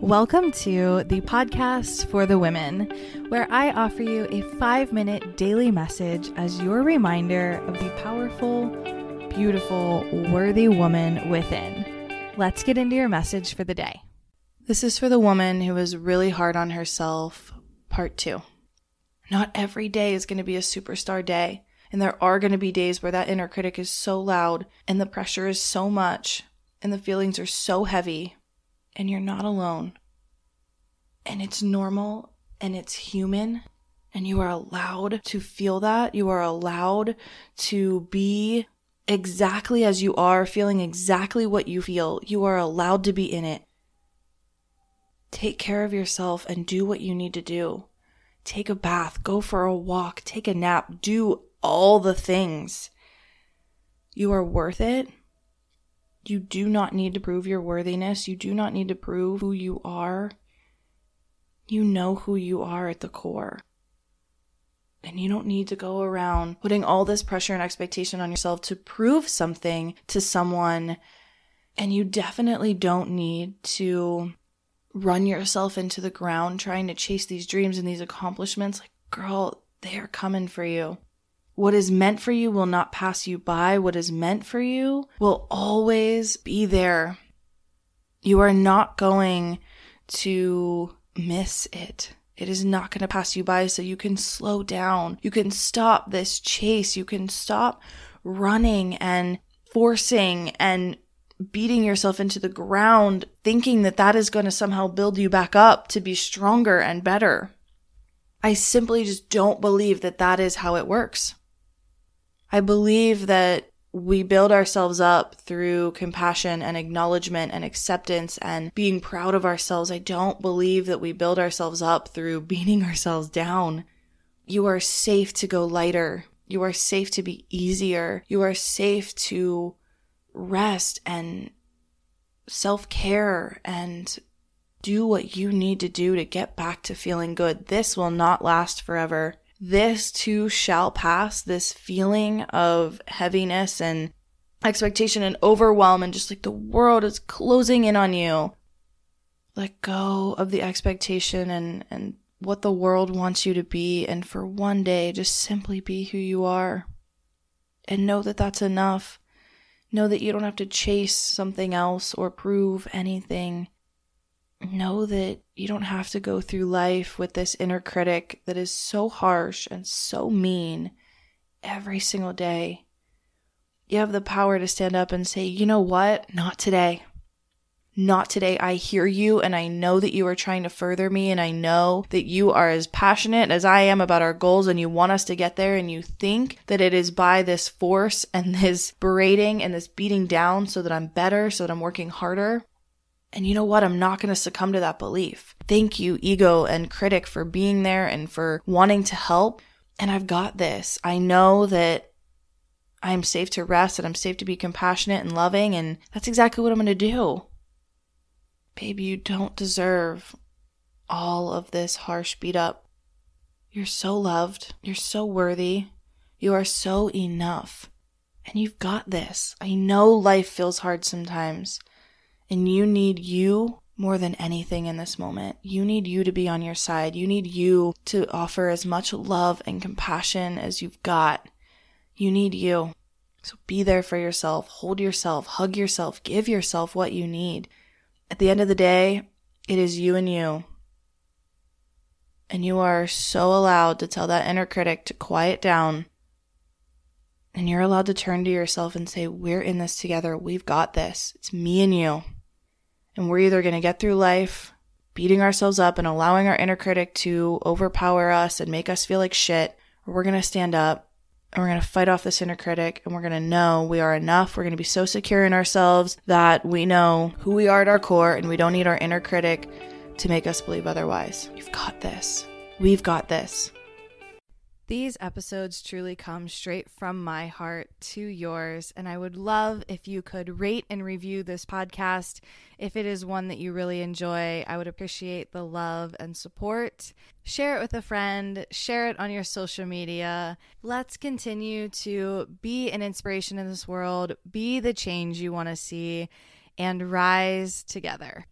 Welcome to the podcast for the women, where I offer you a five minute daily message as your reminder of the powerful, beautiful, worthy woman within. Let's get into your message for the day. This is for the woman who is really hard on herself, part two. Not every day is going to be a superstar day. And there are going to be days where that inner critic is so loud and the pressure is so much and the feelings are so heavy and you're not alone. And it's normal and it's human. And you are allowed to feel that. You are allowed to be exactly as you are, feeling exactly what you feel. You are allowed to be in it. Take care of yourself and do what you need to do. Take a bath, go for a walk, take a nap, do all the things. You are worth it you do not need to prove your worthiness. You do not need to prove who you are. You know who you are at the core. And you don't need to go around putting all this pressure and expectation on yourself to prove something to someone. And you definitely don't need to run yourself into the ground trying to chase these dreams and these accomplishments. Like, girl, they are coming for you. What is meant for you will not pass you by. What is meant for you will always be there. You are not going to miss it. It is not going to pass you by. So you can slow down. You can stop this chase. You can stop running and forcing and beating yourself into the ground, thinking that that is going to somehow build you back up to be stronger and better. I simply just don't believe that that is how it works. I believe that we build ourselves up through compassion and acknowledgement and acceptance and being proud of ourselves. I don't believe that we build ourselves up through beating ourselves down. You are safe to go lighter. You are safe to be easier. You are safe to rest and self care and do what you need to do to get back to feeling good. This will not last forever this too shall pass. This feeling of heaviness and expectation and overwhelm, and just like the world is closing in on you. Let go of the expectation and, and what the world wants you to be, and for one day, just simply be who you are. And know that that's enough. Know that you don't have to chase something else or prove anything know that you don't have to go through life with this inner critic that is so harsh and so mean every single day. You have the power to stand up and say, you know what? Not today. Not today. I hear you and I know that you are trying to further me and I know that you are as passionate as I am about our goals and you want us to get there and you think that it is by this force and this berating and this beating down so that I'm better, so that I'm working harder. And you know what? I'm not going to succumb to that belief. Thank you, ego and critic, for being there and for wanting to help. And I've got this. I know that I'm safe to rest and I'm safe to be compassionate and loving. And that's exactly what I'm going to do. Baby, you don't deserve all of this harsh beat up. You're so loved. You're so worthy. You are so enough. And you've got this. I know life feels hard sometimes. And you need you more than anything in this moment. You need you to be on your side. You need you to offer as much love and compassion as you've got. You need you. So be there for yourself, hold yourself, hug yourself, give yourself what you need. At the end of the day, it is you and you. And you are so allowed to tell that inner critic to quiet down. And you're allowed to turn to yourself and say, We're in this together. We've got this. It's me and you. And we're either going to get through life beating ourselves up and allowing our inner critic to overpower us and make us feel like shit, or we're going to stand up and we're going to fight off this inner critic and we're going to know we are enough. We're going to be so secure in ourselves that we know who we are at our core and we don't need our inner critic to make us believe otherwise. You've got this. We've got this. These episodes truly come straight from my heart to yours, and I would love if you could rate and review this podcast. If it is one that you really enjoy, I would appreciate the love and support. Share it with a friend, share it on your social media. Let's continue to be an inspiration in this world, be the change you want to see, and rise together.